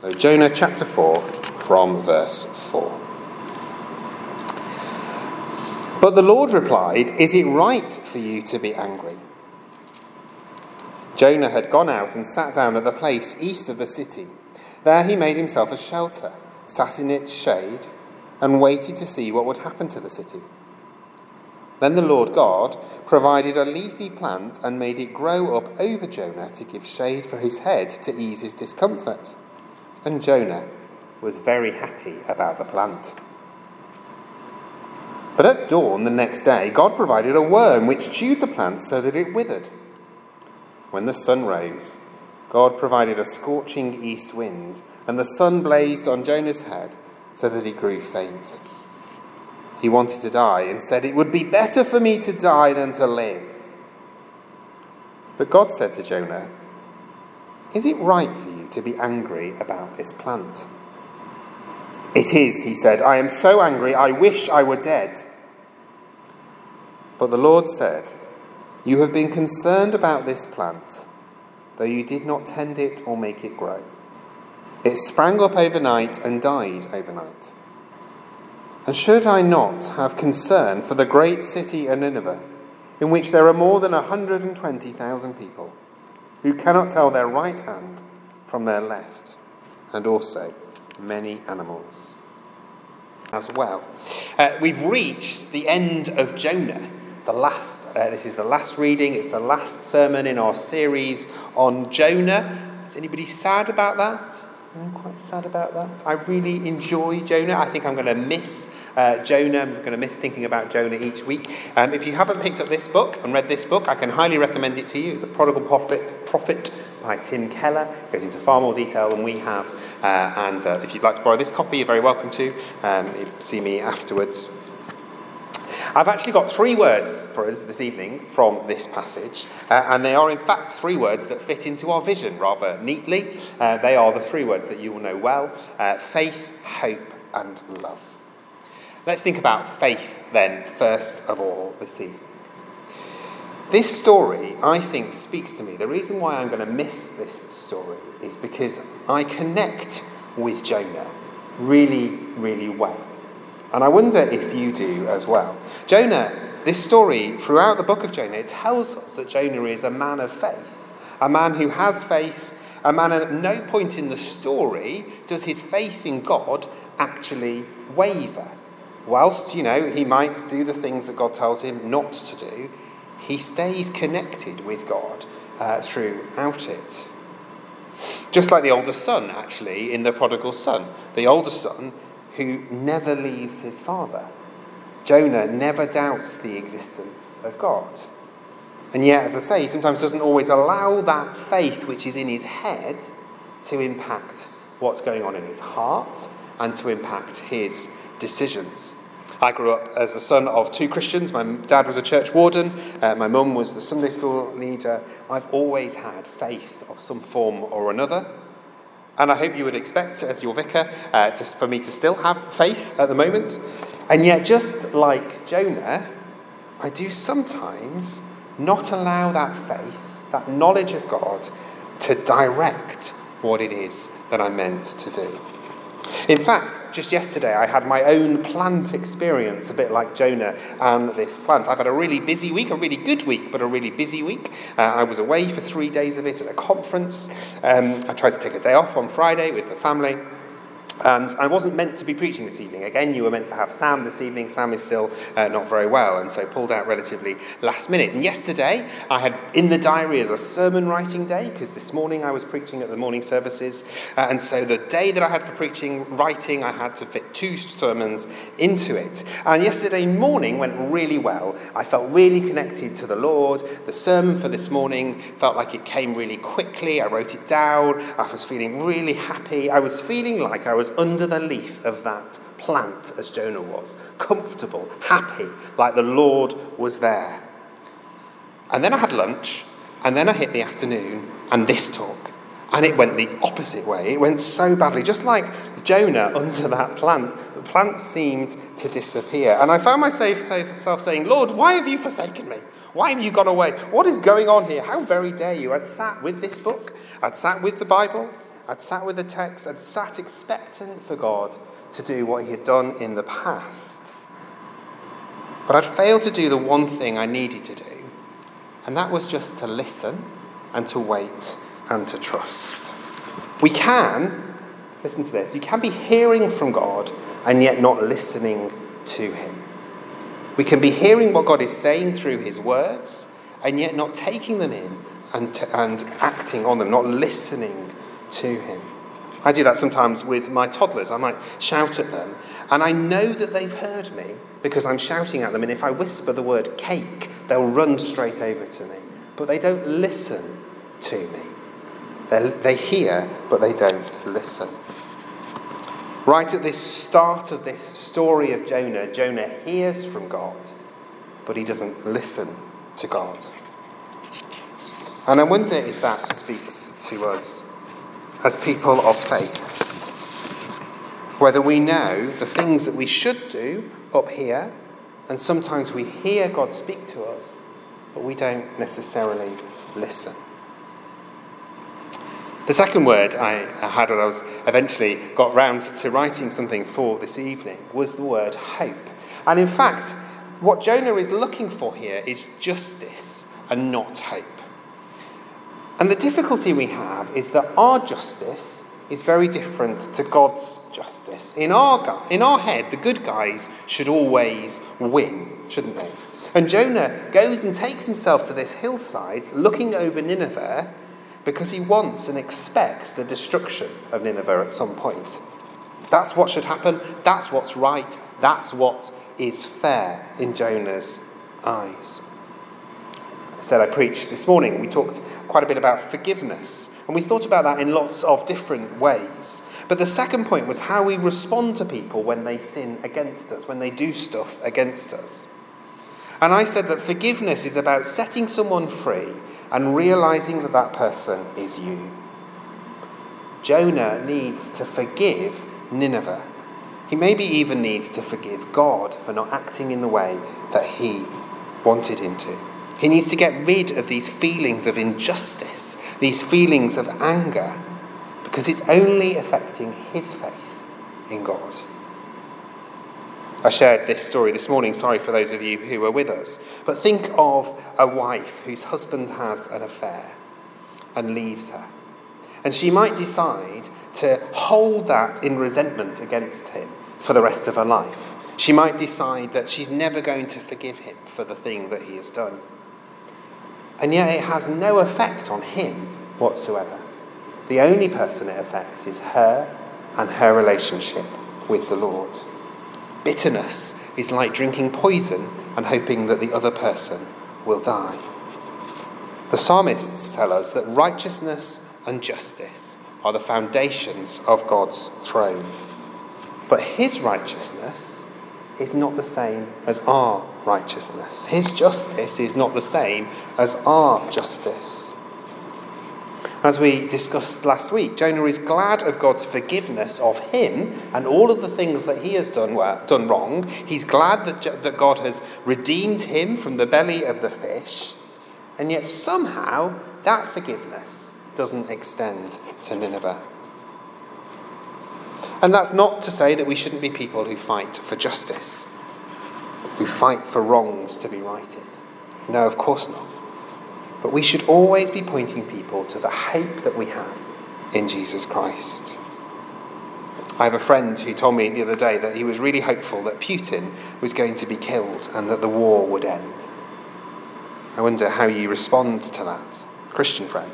So, Jonah chapter 4, from verse 4. But the Lord replied, Is it right for you to be angry? Jonah had gone out and sat down at the place east of the city. There he made himself a shelter, sat in its shade, and waited to see what would happen to the city. Then the Lord God provided a leafy plant and made it grow up over Jonah to give shade for his head to ease his discomfort. And Jonah was very happy about the plant. But at dawn the next day, God provided a worm which chewed the plant so that it withered. When the sun rose, God provided a scorching east wind, and the sun blazed on Jonah's head so that he grew faint. He wanted to die and said, It would be better for me to die than to live. But God said to Jonah, Is it right for you to be angry about this plant? It is, he said. I am so angry, I wish I were dead. But the Lord said, You have been concerned about this plant, though you did not tend it or make it grow. It sprang up overnight and died overnight. And should I not have concern for the great city of Nineveh, in which there are more than 120,000 people, who cannot tell their right hand from their left, and also many animals as well. Uh, we've reached the end of Jonah. The last, uh, this is the last reading, it's the last sermon in our series on Jonah. Is anybody sad about that? I'm quite sad about that. I really enjoy Jonah. I think I'm going to miss uh, Jonah. I'm going to miss thinking about Jonah each week. Um, if you haven't picked up this book and read this book, I can highly recommend it to you. The Prodigal Prophet, Prophet by Tim Keller goes into far more detail than we have. Uh, and uh, if you'd like to borrow this copy, you're very welcome to. Um, see me afterwards. I've actually got three words for us this evening from this passage, uh, and they are in fact three words that fit into our vision rather neatly. Uh, they are the three words that you will know well uh, faith, hope, and love. Let's think about faith then, first of all, this evening. This story, I think, speaks to me. The reason why I'm going to miss this story is because I connect with Jonah really, really well. And I wonder if you do as well. Jonah, this story, throughout the book of Jonah, it tells us that Jonah is a man of faith, a man who has faith, a man at no point in the story does his faith in God actually waver. Whilst, you know, he might do the things that God tells him not to do, he stays connected with God uh, throughout it. Just like the older son, actually, in the prodigal son. The older son who never leaves his father. Jonah never doubts the existence of God. And yet, as I say, he sometimes doesn't always allow that faith which is in his head to impact what's going on in his heart and to impact his decisions. I grew up as the son of two Christians. My dad was a church warden, uh, my mum was the Sunday school leader. I've always had faith of some form or another. And I hope you would expect, as your vicar, uh, to, for me to still have faith at the moment. And yet, just like Jonah, I do sometimes not allow that faith, that knowledge of God, to direct what it is that I'm meant to do. In fact, just yesterday I had my own plant experience, a bit like Jonah and this plant. I've had a really busy week, a really good week, but a really busy week. Uh, I was away for three days of it at a conference. Um, I tried to take a day off on Friday with the family. And I wasn't meant to be preaching this evening. Again, you were meant to have Sam this evening. Sam is still uh, not very well, and so pulled out relatively last minute. And yesterday, I had in the diary as a sermon writing day, because this morning I was preaching at the morning services. Uh, and so the day that I had for preaching, writing, I had to fit two sermons into it. And yesterday morning went really well. I felt really connected to the Lord. The sermon for this morning felt like it came really quickly. I wrote it down. I was feeling really happy. I was feeling like I was was under the leaf of that plant, as Jonah was, comfortable, happy, like the Lord was there. And then I had lunch, and then I hit the afternoon and this talk. And it went the opposite way. It went so badly, just like Jonah under that plant. The plant seemed to disappear. And I found myself saying, Lord, why have you forsaken me? Why have you gone away? What is going on here? How very dare you? I'd sat with this book, I'd sat with the Bible, I'd sat with the text, I'd sat expectant for God to do what he had done in the past. But I'd failed to do the one thing I needed to do, and that was just to listen and to wait and to trust. We can, listen to this, you can be hearing from God and yet not listening to him. We can be hearing what God is saying through his words and yet not taking them in and, t- and acting on them, not listening to him. I do that sometimes with my toddlers. I might shout at them, and I know that they've heard me because I'm shouting at them. And if I whisper the word cake, they'll run straight over to me. But they don't listen to me. They, they hear, but they don't listen. Right at this start of this story of Jonah, Jonah hears from God, but he doesn't listen to God. And I wonder if that speaks to us as people of faith. Whether we know the things that we should do up here, and sometimes we hear God speak to us, but we don't necessarily listen. The second word I had when I was eventually got round to writing something for this evening was the word hope. And in fact, what Jonah is looking for here is justice and not hope. And the difficulty we have is that our justice is very different to God's justice. In our, in our head, the good guys should always win, shouldn't they? And Jonah goes and takes himself to this hillside looking over Nineveh because he wants and expects the destruction of Nineveh at some point. That's what should happen. That's what's right. That's what is fair in Jonah's eyes. Said I preached this morning. We talked quite a bit about forgiveness. And we thought about that in lots of different ways. But the second point was how we respond to people when they sin against us, when they do stuff against us. And I said that forgiveness is about setting someone free and realizing that that person is you. Jonah needs to forgive Nineveh. He maybe even needs to forgive God for not acting in the way that he wanted him to. He needs to get rid of these feelings of injustice, these feelings of anger, because it's only affecting his faith in God. I shared this story this morning, sorry for those of you who were with us, but think of a wife whose husband has an affair and leaves her. And she might decide to hold that in resentment against him for the rest of her life. She might decide that she's never going to forgive him for the thing that he has done and yet it has no effect on him whatsoever. The only person it affects is her and her relationship with the Lord. Bitterness is like drinking poison and hoping that the other person will die. The psalmists tell us that righteousness and justice are the foundations of God's throne. But his righteousness is not the same as our righteousness. His justice is not the same as our justice. As we discussed last week, Jonah is glad of God's forgiveness of him and all of the things that he has done, done wrong. He's glad that, that God has redeemed him from the belly of the fish. And yet, somehow, that forgiveness doesn't extend to Nineveh. And that's not to say that we shouldn't be people who fight for justice, who fight for wrongs to be righted. No, of course not. But we should always be pointing people to the hope that we have in Jesus Christ. I have a friend who told me the other day that he was really hopeful that Putin was going to be killed and that the war would end. I wonder how you respond to that, Christian friend.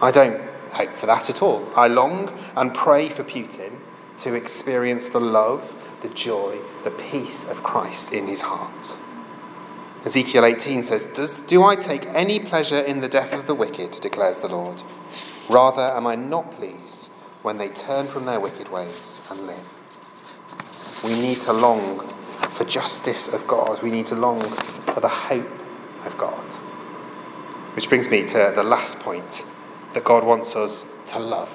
I don't hope for that at all. I long and pray for Putin to experience the love, the joy, the peace of Christ in his heart. Ezekiel 18 says, Does, Do I take any pleasure in the death of the wicked, declares the Lord? Rather, am I not pleased when they turn from their wicked ways and live? We need to long for justice of God. We need to long for the hope of God. Which brings me to the last point that God wants us to love.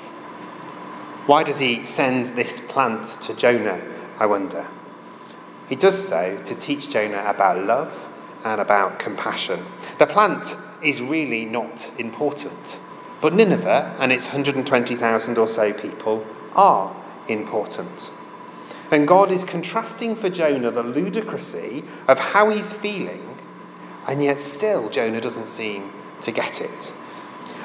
Why does he send this plant to Jonah, I wonder? He does so to teach Jonah about love and about compassion. The plant is really not important. But Nineveh and its 120,000 or so people are important. And God is contrasting for Jonah the ludicrousy of how he's feeling, and yet still Jonah doesn't seem to get it.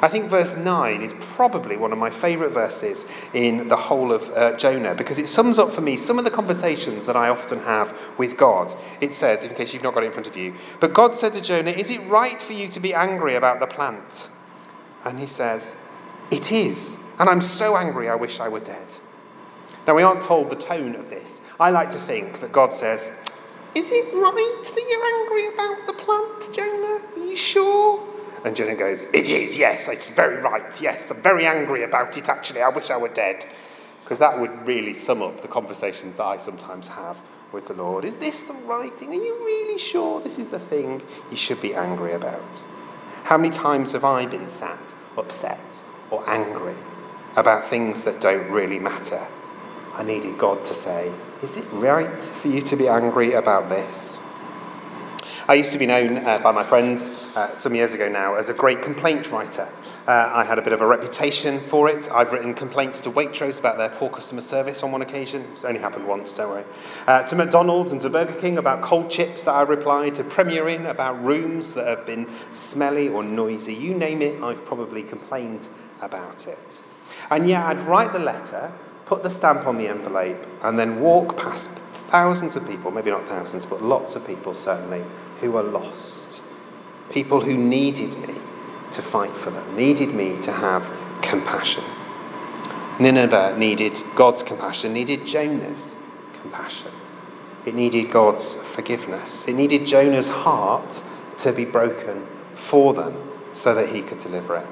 I think verse 9 is probably one of my favourite verses in the whole of uh, Jonah because it sums up for me some of the conversations that I often have with God. It says, in case you've not got it in front of you, but God said to Jonah, Is it right for you to be angry about the plant? And he says, It is. And I'm so angry, I wish I were dead. Now, we aren't told the tone of this. I like to think that God says, Is it right that you're angry about the plant, Jonah? Are you sure? And Jonah goes, It is, yes, it's very right. Yes, I'm very angry about it, actually. I wish I were dead. Because that would really sum up the conversations that I sometimes have with the Lord. Is this the right thing? Are you really sure this is the thing you should be angry about? How many times have I been sat, upset, or angry about things that don't really matter? I needed God to say, Is it right for you to be angry about this? I used to be known uh, by my friends uh, some years ago now as a great complaint writer. Uh, I had a bit of a reputation for it. I've written complaints to Waitrose about their poor customer service on one occasion. It's only happened once, don't worry. Uh, to McDonald's and to Burger King about cold chips that I replied. To Premier Inn about rooms that have been smelly or noisy. You name it, I've probably complained about it. And yet I'd write the letter, put the stamp on the envelope, and then walk past thousands of people, maybe not thousands, but lots of people certainly, who were lost. People who needed me to fight for them, needed me to have compassion. Nineveh needed God's compassion, needed Jonah's compassion. It needed God's forgiveness. It needed Jonah's heart to be broken for them so that he could deliver it.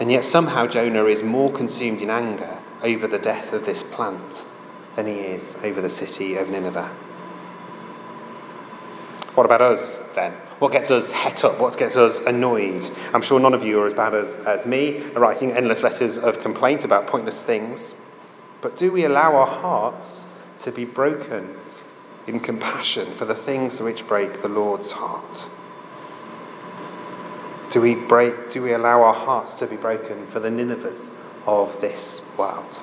And yet, somehow, Jonah is more consumed in anger over the death of this plant than he is over the city of Nineveh. What about us then? What gets us het up? What gets us annoyed? I'm sure none of you are as bad as, as me, writing endless letters of complaint about pointless things. But do we allow our hearts to be broken in compassion for the things which break the Lord's heart? Do we, break, do we allow our hearts to be broken for the Ninevehs of this world?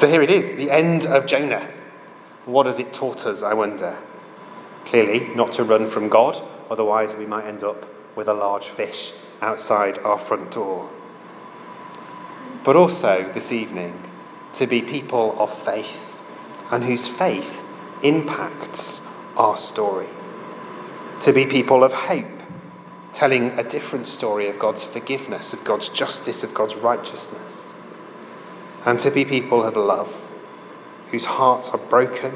So here it is, the end of Jonah. What has it taught us, I wonder? Clearly, not to run from God, otherwise, we might end up with a large fish outside our front door. But also, this evening, to be people of faith and whose faith impacts our story. To be people of hope, telling a different story of God's forgiveness, of God's justice, of God's righteousness. And to be people of love, whose hearts are broken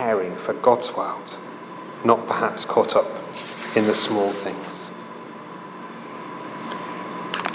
caring for God's world, not perhaps caught up in the small things.